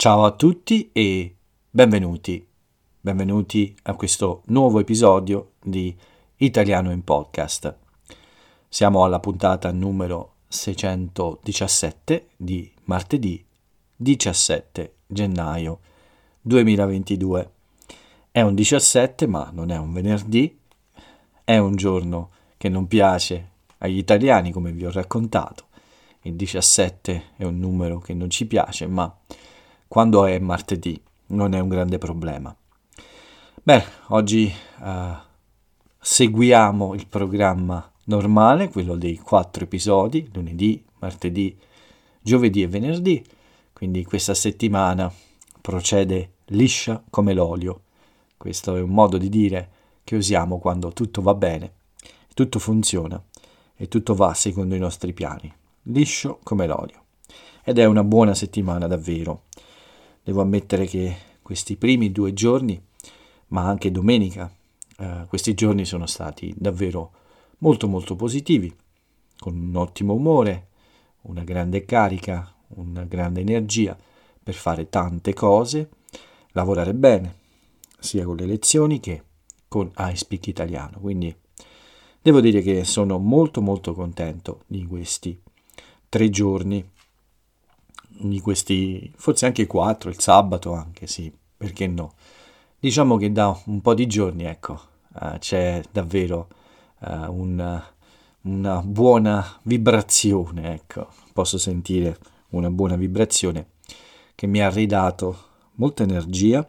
Ciao a tutti e benvenuti, benvenuti a questo nuovo episodio di Italiano in Podcast. Siamo alla puntata numero 617 di martedì 17 gennaio 2022. È un 17 ma non è un venerdì, è un giorno che non piace agli italiani come vi ho raccontato. Il 17 è un numero che non ci piace, ma quando è martedì non è un grande problema. Beh, oggi uh, seguiamo il programma normale, quello dei quattro episodi, lunedì, martedì, giovedì e venerdì, quindi questa settimana procede liscia come l'olio. Questo è un modo di dire che usiamo quando tutto va bene, tutto funziona e tutto va secondo i nostri piani, liscio come l'olio. Ed è una buona settimana davvero. Devo ammettere che questi primi due giorni, ma anche domenica, eh, questi giorni sono stati davvero molto molto positivi, con un ottimo umore, una grande carica, una grande energia per fare tante cose, lavorare bene, sia con le lezioni che con iSpeak Italiano. Quindi Devo dire che sono molto molto contento di questi tre giorni, di questi forse anche quattro, il sabato anche, sì, perché no. Diciamo che da un po' di giorni, ecco, uh, c'è davvero uh, un, una buona vibrazione, ecco, posso sentire una buona vibrazione che mi ha ridato molta energia,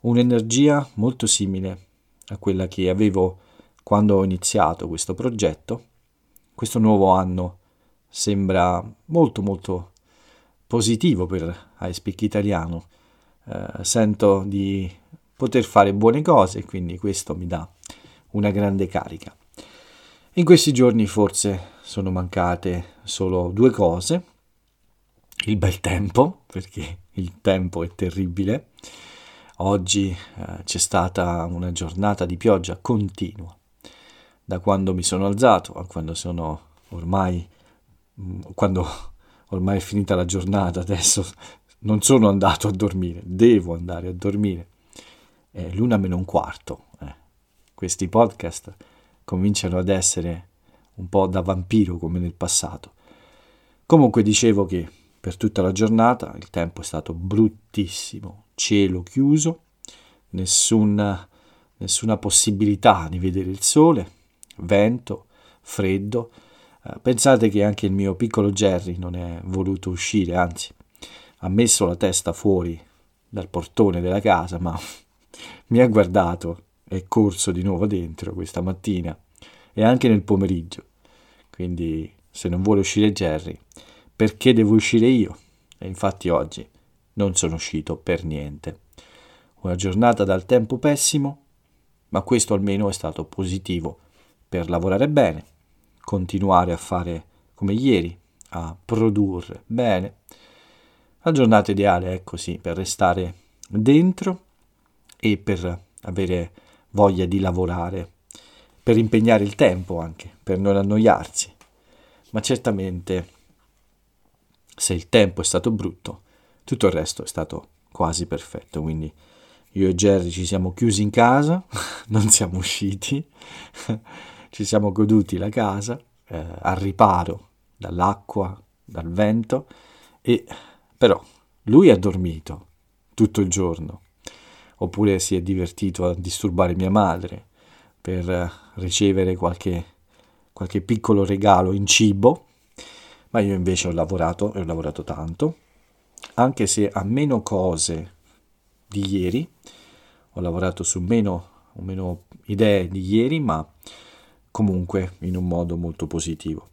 un'energia molto simile a quella che avevo quando ho iniziato questo progetto, questo nuovo anno sembra molto molto positivo per iSpeak Italiano. Eh, sento di poter fare buone cose, quindi questo mi dà una grande carica. In questi giorni forse sono mancate solo due cose. Il bel tempo, perché il tempo è terribile. Oggi eh, c'è stata una giornata di pioggia continua da quando mi sono alzato a quando sono ormai, mm, quando ormai è finita la giornata, adesso non sono andato a dormire, devo andare a dormire. È l'una meno un quarto. Eh. Questi podcast cominciano ad essere un po' da vampiro come nel passato. Comunque dicevo che per tutta la giornata il tempo è stato bruttissimo, cielo chiuso, nessuna, nessuna possibilità di vedere il sole, vento, freddo. Eh, pensate che anche il mio piccolo Jerry non è voluto uscire, anzi ha messo la testa fuori dal portone della casa, ma mi ha guardato è corso di nuovo dentro questa mattina e anche nel pomeriggio. Quindi se non vuole uscire Jerry, perché devo uscire io? E infatti oggi non sono uscito per niente. Una giornata dal tempo pessimo, ma questo almeno è stato positivo per lavorare bene, continuare a fare come ieri, a produrre bene. La giornata ideale è così, per restare dentro e per avere voglia di lavorare, per impegnare il tempo anche, per non annoiarsi. Ma certamente se il tempo è stato brutto, tutto il resto è stato quasi perfetto, quindi io e Jerry ci siamo chiusi in casa, non siamo usciti ci siamo goduti la casa eh, al riparo dall'acqua, dal vento e però lui ha dormito tutto il giorno oppure si è divertito a disturbare mia madre per eh, ricevere qualche, qualche piccolo regalo in cibo, ma io invece ho lavorato e ho lavorato tanto, anche se a meno cose di ieri, ho lavorato su meno, meno idee di ieri, ma comunque in un modo molto positivo.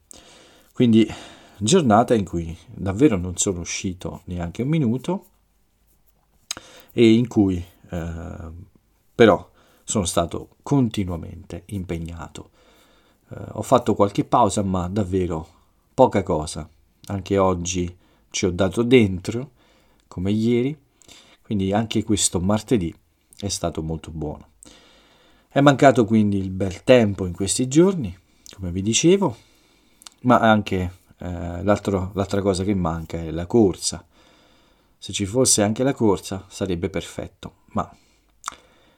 Quindi giornata in cui davvero non sono uscito neanche un minuto e in cui eh, però sono stato continuamente impegnato. Eh, ho fatto qualche pausa ma davvero poca cosa. Anche oggi ci ho dato dentro come ieri, quindi anche questo martedì è stato molto buono. È mancato quindi il bel tempo in questi giorni, come vi dicevo, ma anche eh, l'altra cosa che manca è la corsa. Se ci fosse anche la corsa sarebbe perfetto, ma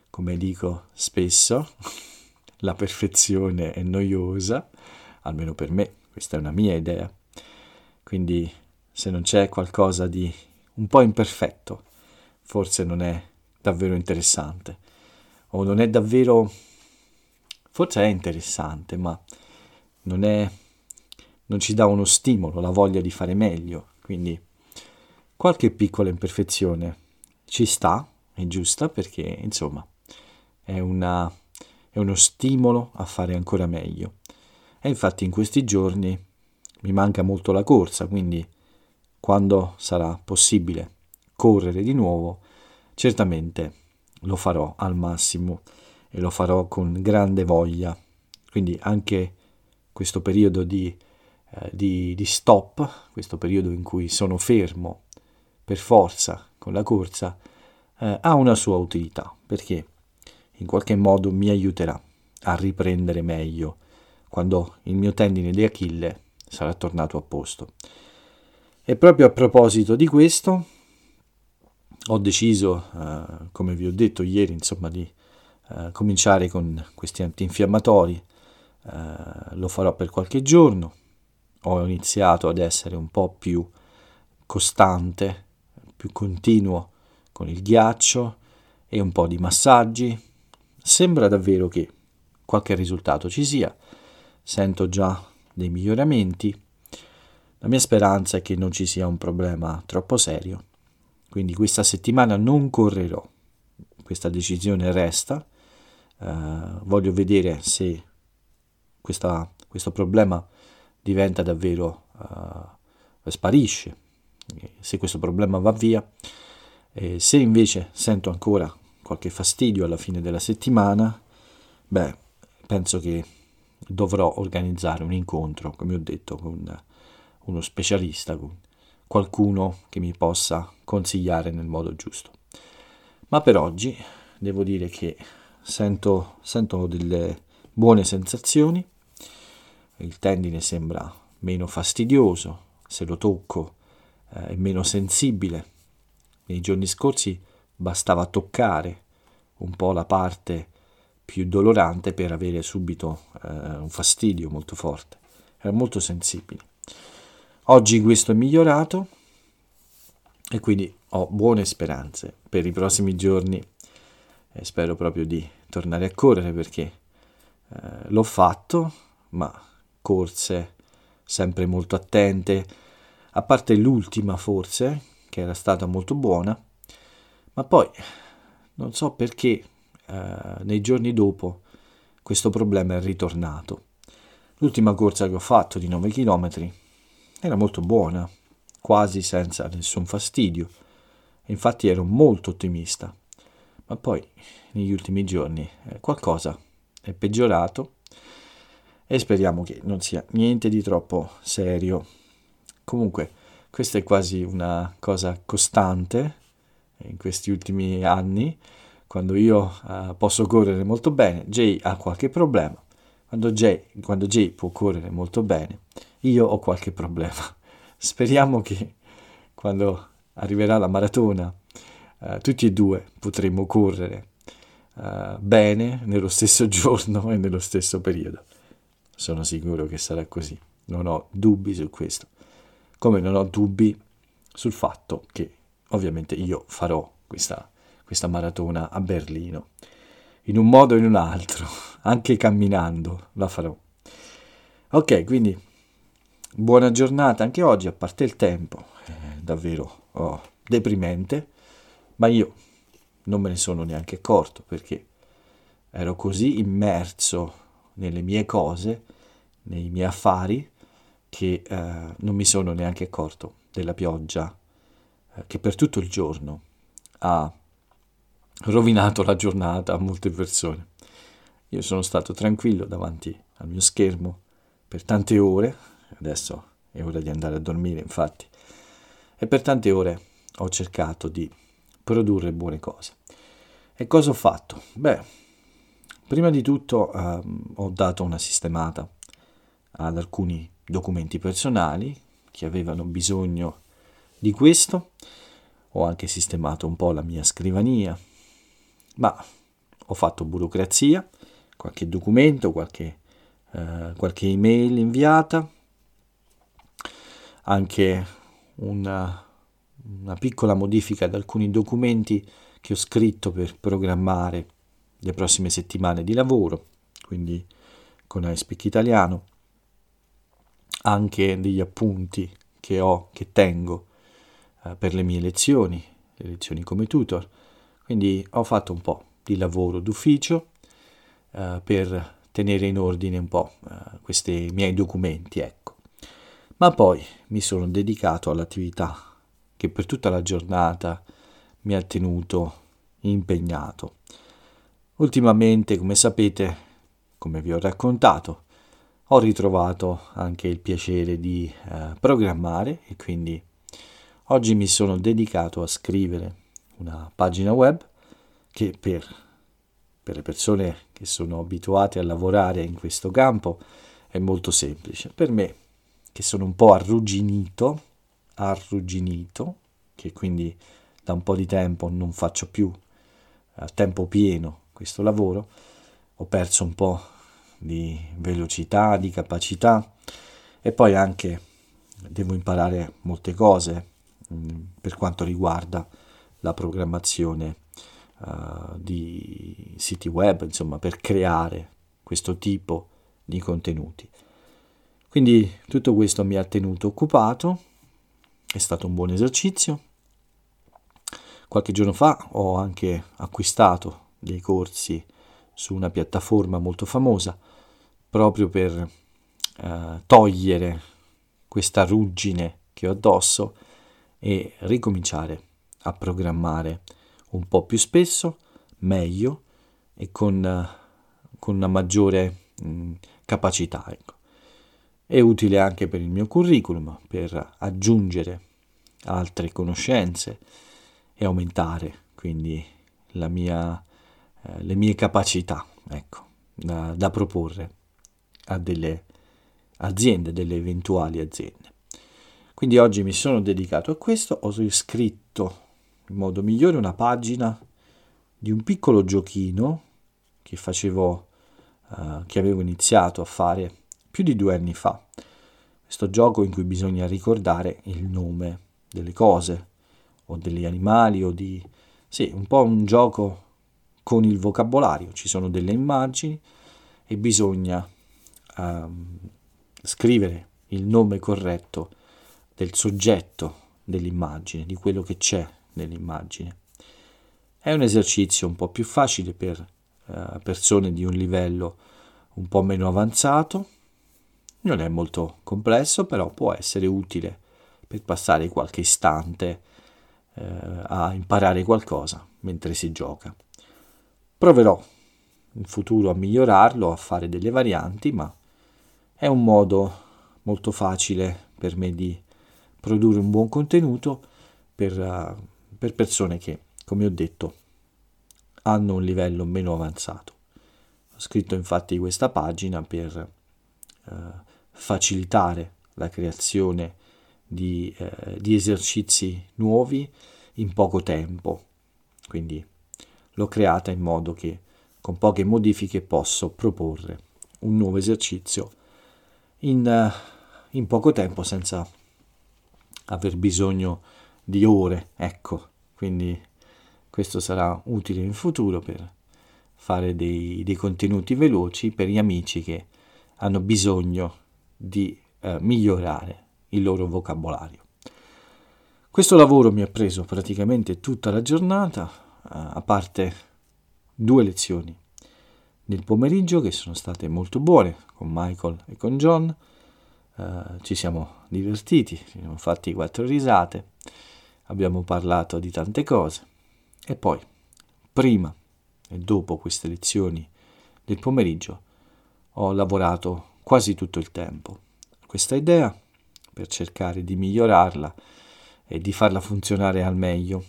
come dico spesso, la perfezione è noiosa, almeno per me, questa è una mia idea. Quindi se non c'è qualcosa di un po' imperfetto, forse non è davvero interessante o non è davvero forse è interessante, ma non è non ci dà uno stimolo, la voglia di fare meglio, quindi qualche piccola imperfezione ci sta, è giusta perché insomma è, una, è uno stimolo a fare ancora meglio. E infatti in questi giorni mi manca molto la corsa, quindi quando sarà possibile correre di nuovo, certamente lo farò al massimo e lo farò con grande voglia. Quindi anche questo periodo di, eh, di, di stop, questo periodo in cui sono fermo per forza con la corsa, eh, ha una sua utilità, perché in qualche modo mi aiuterà a riprendere meglio quando il mio tendine di Achille sarà tornato a posto. E proprio a proposito di questo, ho deciso, eh, come vi ho detto ieri, insomma, di eh, cominciare con questi antinfiammatori. Eh, lo farò per qualche giorno. Ho iniziato ad essere un po' più costante, più continuo con il ghiaccio e un po' di massaggi. Sembra davvero che qualche risultato ci sia. Sento già dei miglioramenti. La mia speranza è che non ci sia un problema troppo serio. Quindi questa settimana non correrò. Questa decisione resta. Uh, voglio vedere se questa, questo problema diventa davvero uh, sparisce, se questo problema va via. E se invece sento ancora qualche fastidio alla fine della settimana, beh, penso che dovrò organizzare un incontro, come ho detto, con uno specialista, con qualcuno che mi possa consigliare nel modo giusto. Ma per oggi devo dire che sento, sento delle buone sensazioni, il tendine sembra meno fastidioso, se lo tocco eh, è meno sensibile. Nei giorni scorsi bastava toccare un po' la parte più dolorante per avere subito eh, un fastidio molto forte. Era molto sensibile. Oggi questo è migliorato e quindi ho buone speranze per i prossimi giorni e spero proprio di tornare a correre perché eh, l'ho fatto, ma corse sempre molto attente, a parte l'ultima forse, che era stata molto buona, ma poi non so perché eh, nei giorni dopo questo problema è ritornato. L'ultima corsa che ho fatto di 9 km era molto buona, quasi senza nessun fastidio. Infatti ero molto ottimista. Ma poi negli ultimi giorni eh, qualcosa è peggiorato e speriamo che non sia niente di troppo serio. Comunque, questa è quasi una cosa costante in questi ultimi anni. Quando io uh, posso correre molto bene, Jay ha qualche problema. Quando Jay, quando Jay può correre molto bene, io ho qualche problema. Speriamo che quando arriverà la maratona uh, tutti e due potremo correre uh, bene nello stesso giorno e nello stesso periodo. Sono sicuro che sarà così, non ho dubbi su questo. Come non ho dubbi sul fatto che ovviamente io farò questa, questa maratona a Berlino. In un modo o in un altro, anche camminando, la farò. Ok, quindi buona giornata anche oggi, a parte il tempo, è davvero oh, deprimente, ma io non me ne sono neanche accorto perché ero così immerso nelle mie cose, nei miei affari, che eh, non mi sono neanche accorto della pioggia eh, che per tutto il giorno ha rovinato la giornata a molte persone. Io sono stato tranquillo davanti al mio schermo per tante ore, adesso è ora di andare a dormire infatti, e per tante ore ho cercato di produrre buone cose. E cosa ho fatto? Beh, prima di tutto eh, ho dato una sistemata ad alcuni documenti personali che avevano bisogno di questo. ho anche sistemato un po' la mia scrivania, ma ho fatto burocrazia, qualche documento, qualche, eh, qualche email inviata, anche una, una piccola modifica ad alcuni documenti che ho scritto per programmare le prossime settimane di lavoro, quindi con iSpeak Italiano, anche degli appunti che ho, che tengo eh, per le mie lezioni, le lezioni come tutor. Quindi ho fatto un po' di lavoro d'ufficio eh, per tenere in ordine un po' eh, questi miei documenti, ecco. Ma poi mi sono dedicato all'attività che per tutta la giornata mi ha tenuto impegnato. Ultimamente, come sapete, come vi ho raccontato, ho ritrovato anche il piacere di eh, programmare e quindi oggi mi sono dedicato a scrivere una pagina web che per, per le persone che sono abituate a lavorare in questo campo è molto semplice. Per me, che sono un po' arrugginito, arrugginito, che quindi da un po' di tempo non faccio più a tempo pieno questo lavoro, ho perso un po' di velocità, di capacità e poi anche devo imparare molte cose mh, mm, per quanto riguarda la programmazione uh, di siti web, insomma, per creare questo tipo di contenuti. Quindi tutto questo mi ha tenuto occupato, è stato un buon esercizio. Qualche giorno fa ho anche acquistato dei corsi su una piattaforma molto famosa proprio per eh, togliere questa ruggine che ho addosso e ricominciare a programmare un po' più spesso, meglio e con, con una maggiore mh, mm, capacità. Ecco. È utile anche per il mio curriculum, per aggiungere altre conoscenze e aumentare quindi mia, eh, le mie capacità ecco, da, da proporre a delle aziende, delle eventuali aziende. Quindi oggi mi sono dedicato a questo, ho scritto in modo migliore una pagina di un piccolo giochino che facevo, uh, che avevo iniziato a fare più di due anni fa. Questo gioco in cui bisogna ricordare il nome delle cose o degli animali o di... Sì, un po' un gioco con il vocabolario, ci sono delle immagini e bisogna um, scrivere il nome corretto del soggetto dell'immagine, di quello che c'è nell'immagine. È un esercizio un po' più facile per uh, persone di un livello un po' meno avanzato, non è molto complesso, però può essere utile per passare qualche istante uh, a imparare qualcosa mentre si gioca. Proverò in futuro a migliorarlo, a fare delle varianti, ma è un modo molto facile per me di produrre un buon contenuto per, uh, per persone che, come ho detto, hanno un livello meno avanzato. Ho scritto infatti questa pagina per uh, facilitare la creazione di, uh, di esercizi nuovi in poco tempo. Quindi l'ho creata in modo che con poche modifiche posso proporre un nuovo esercizio in, uh, in poco tempo senza aver bisogno di ore, ecco, quindi questo sarà utile in futuro per fare dei, dei contenuti veloci per gli amici che hanno bisogno di uh, migliorare il loro vocabolario. Questo lavoro mi ha preso praticamente tutta la giornata, uh, a parte due lezioni nel pomeriggio che sono state molto buone con Michael e con John. Uh, ci siamo divertiti, ci siamo fatti quattro risate, abbiamo parlato di tante cose e poi prima e dopo queste lezioni del pomeriggio ho lavorato quasi tutto il tempo a questa idea per cercare di migliorarla e di farla funzionare al meglio.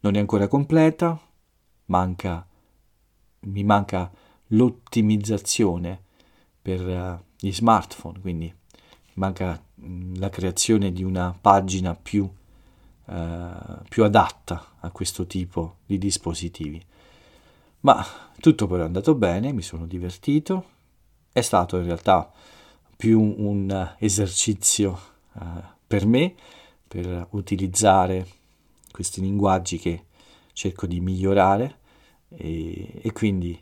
Non è ancora completa, manca, mi manca l'ottimizzazione per uh, gli smartphone, quindi manca mm, la creazione di una pagina più eh, più adatta a questo tipo di dispositivi. Ma tutto però è andato bene, mi sono divertito, è stato in realtà più un esercizio eh, per me, per utilizzare questi linguaggi che cerco di migliorare e, e quindi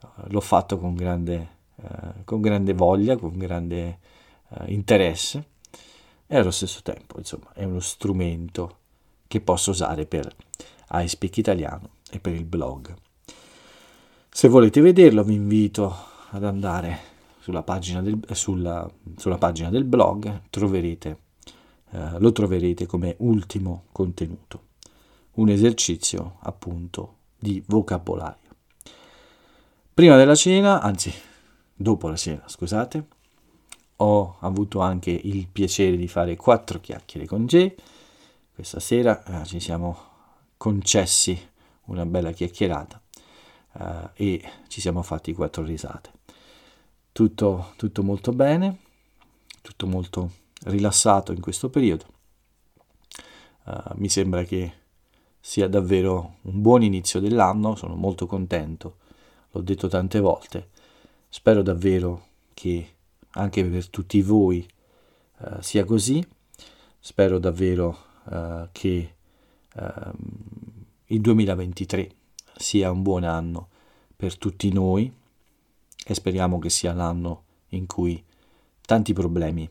uh, l'ho fatto con grande, uh, con grande, voglia, con grande uh, interesse e allo stesso tempo insomma è uno strumento che posso usare per iSpeak Italiano e per il blog. Se volete vederlo vi invito ad andare sulla pagina del, sulla, sulla pagina del blog, troverete, eh, lo troverete come ultimo contenuto, un esercizio appunto di vocabolario. Prima della cena, anzi dopo la cena, scusate, ho avuto anche il piacere di fare quattro chiacchiere con Jay. Questa sera eh, ci siamo concessi una bella chiacchierata uh, e ci siamo fatti quattro risate. Tutto, tutto molto bene, tutto molto rilassato in questo periodo. Uh, mi sembra che sia davvero un buon inizio dell'anno, sono molto contento, l'ho detto tante volte, spero davvero che anche per tutti voi uh, sia così, spero davvero uh, che uh, il 2023 sia un buon anno per tutti noi e speriamo che sia l'anno in cui tanti problemi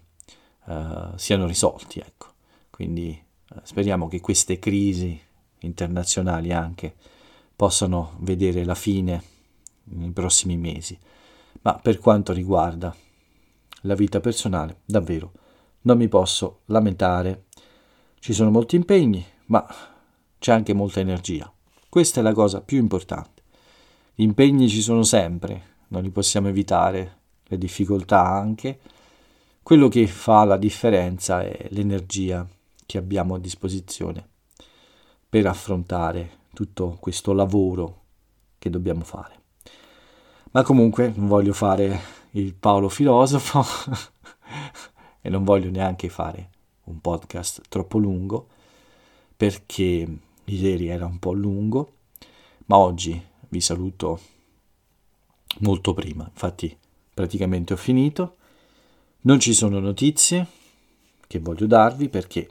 uh, siano risolti. Ecco. Quindi uh, speriamo che queste crisi internazionali anche possano vedere la fine nei prossimi mesi. Ma per quanto riguarda la vita personale, davvero non mi posso lamentare. Ci sono molti impegni, ma c'è anche molta energia. Questa è la cosa più importante. Gli impegni ci sono sempre, non li possiamo evitare, le difficoltà anche. Quello che fa la differenza è l'energia che abbiamo a disposizione per affrontare tutto questo lavoro che dobbiamo fare. Ma comunque non voglio fare il Paolo filosofo e non voglio neanche fare un podcast troppo lungo perché ieri era un po' lungo, ma oggi vi saluto molto prima, infatti praticamente ho finito. Non ci sono notizie che voglio darvi perché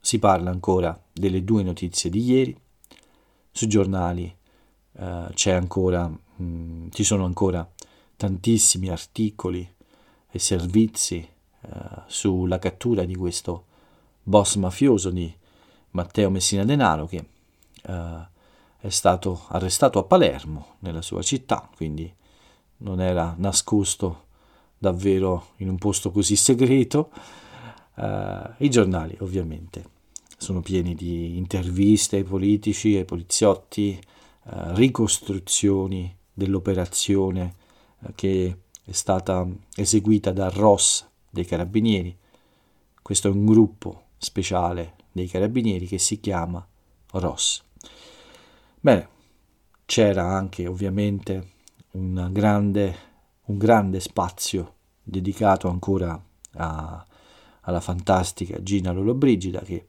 si parla ancora delle due notizie di ieri. Sui giornali eh, c'è ancora, mh, mm, ci sono ancora tantissimi articoli e servizi eh, sulla cattura di questo boss mafioso di Matteo Messina Denaro che eh, è stato arrestato a Palermo, nella sua città, quindi non era nascosto davvero in un posto così segreto. Eh, I giornali ovviamente sono pieni di interviste ai politici, ai poliziotti, eh, ricostruzioni dell'operazione che è stata eseguita da Ross dei Carabinieri. Questo è un gruppo speciale dei carabinieri che si chiama Ross. Bene, c'era anche ovviamente grande, un grande spazio dedicato ancora a, alla fantastica Gina Lollobrigida che,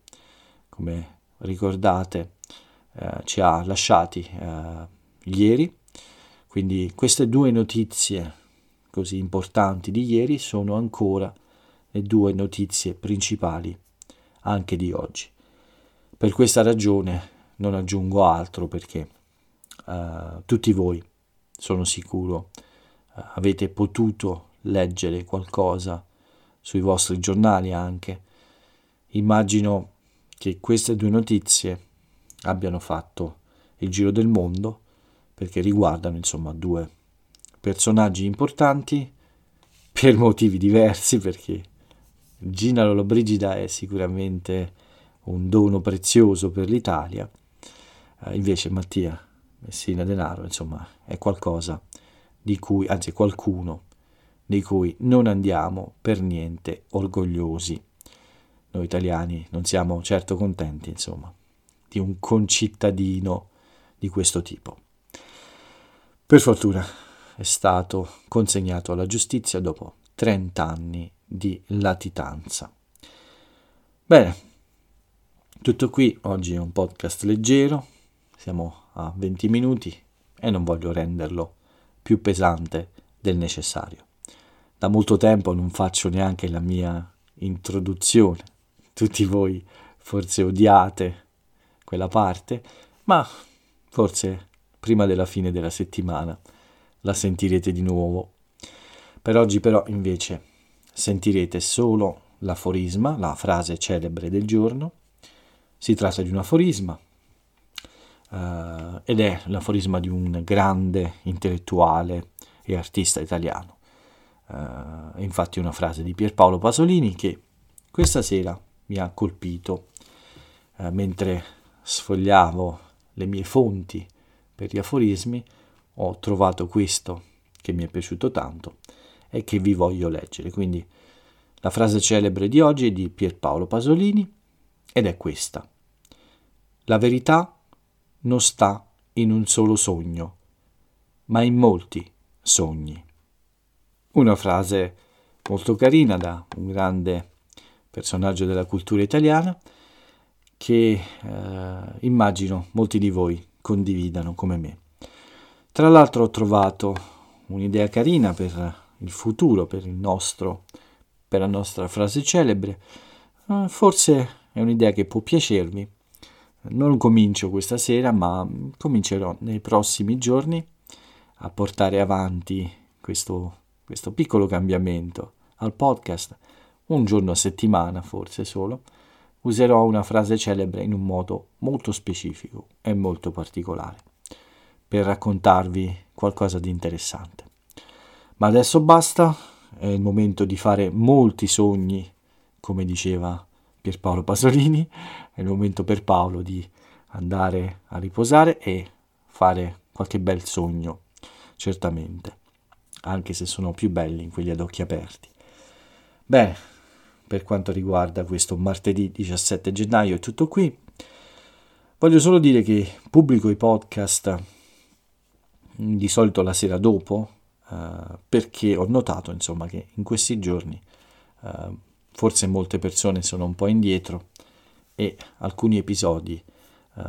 come ricordate, eh, ci ha lasciati eh, ieri. Quindi queste due notizie così importanti di ieri sono ancora le due notizie principali anche di oggi. Per questa ragione non aggiungo altro perché uh, tutti voi, sono sicuro, uh, avete potuto leggere qualcosa sui vostri giornali anche. Immagino che queste due notizie abbiano fatto il giro del mondo perché riguardano insomma due personaggi importanti per motivi diversi perché Gina Lollobrigida è sicuramente un dono prezioso per l'Italia, eh, invece Mattia Messina Denaro, insomma, è qualcosa di cui, anzi qualcuno di cui non andiamo per niente orgogliosi. Noi italiani non siamo certo contenti, insomma, di un concittadino di questo tipo. Per fortuna è stato consegnato alla giustizia dopo 30 anni di latitanza. Bene, Tutto qui, oggi è un podcast leggero, siamo a 20 minuti e non voglio renderlo più pesante del necessario. Da molto tempo non faccio neanche la mia introduzione. Tutti voi forse odiate quella parte, ma forse prima della fine della settimana la sentirete di nuovo. Per oggi però invece sentirete solo l'aforisma, la frase celebre del giorno. Si tratta di un aforisma uh, ed è l'aforisma di un grande intellettuale e artista italiano. Uh, infatti una frase di Pierpaolo Pasolini che questa sera mi ha colpito uh, mentre sfogliavo le mie fonti per gli aforismi, ho trovato questo che mi è piaciuto tanto e che vi voglio leggere. Quindi la frase celebre di oggi è di Pierpaolo Pasolini ed è questa. La verità non sta in un solo sogno, ma in molti sogni. Una frase molto carina da un grande personaggio della cultura italiana che eh, immagino molti di voi condividano come me. Tra l'altro ho trovato un'idea carina per il futuro, per il nostro, per la nostra frase celebre. Eh, forse è un'idea che può piacervi. Non comincio questa sera, ma comincerò nei prossimi giorni a portare avanti questo, questo piccolo cambiamento al podcast, un giorno a settimana forse solo userò una frase celebre in un modo molto specifico e molto particolare per raccontarvi qualcosa di interessante. Ma adesso basta, è il momento di fare molti sogni, come diceva Pierpaolo Pasolini, è il momento per Paolo di andare a riposare e fare qualche bel sogno, certamente, anche se sono più belli quelli ad occhi aperti. Bene, per quanto riguarda questo martedì 17 gennaio è tutto qui. Voglio solo dire che pubblico i podcast mm, di solito la sera dopo uh, perché ho notato insomma che in questi giorni uh, forse molte persone sono un po' indietro e alcuni episodi uh,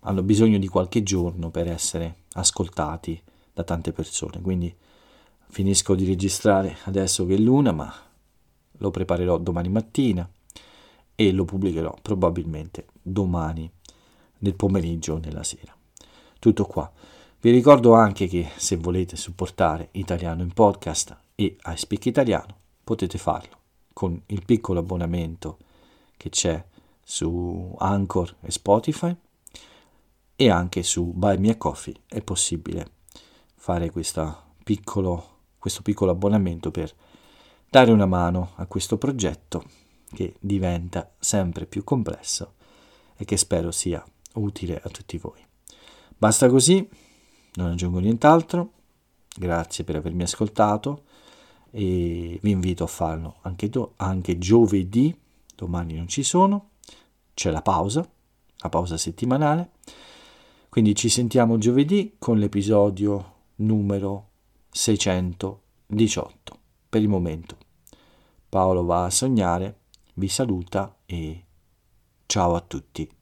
hanno bisogno di qualche giorno per essere ascoltati da tante persone quindi finisco di registrare adesso che è l'una ma lo preparerò domani mattina e lo pubblicherò probabilmente domani nel pomeriggio o nella sera. Tutto qua. Vi ricordo anche che se volete supportare Italiano in podcast e iSpeak Italiano potete farlo con il piccolo abbonamento che c'è su Anchor e Spotify e anche su Buy Me a Coffee è possibile fare piccolo, questo piccolo abbonamento per dare una mano a questo progetto che diventa sempre più complesso e che spero sia utile a tutti voi. Basta così, non aggiungo nient'altro, grazie per avermi ascoltato e vi invito a farlo anche, do, anche giovedì, domani non ci sono, c'è la pausa, la pausa settimanale, quindi ci sentiamo giovedì con l'episodio numero 618 per il momento. Paolo va a sognare, vi saluta e ciao a tutti.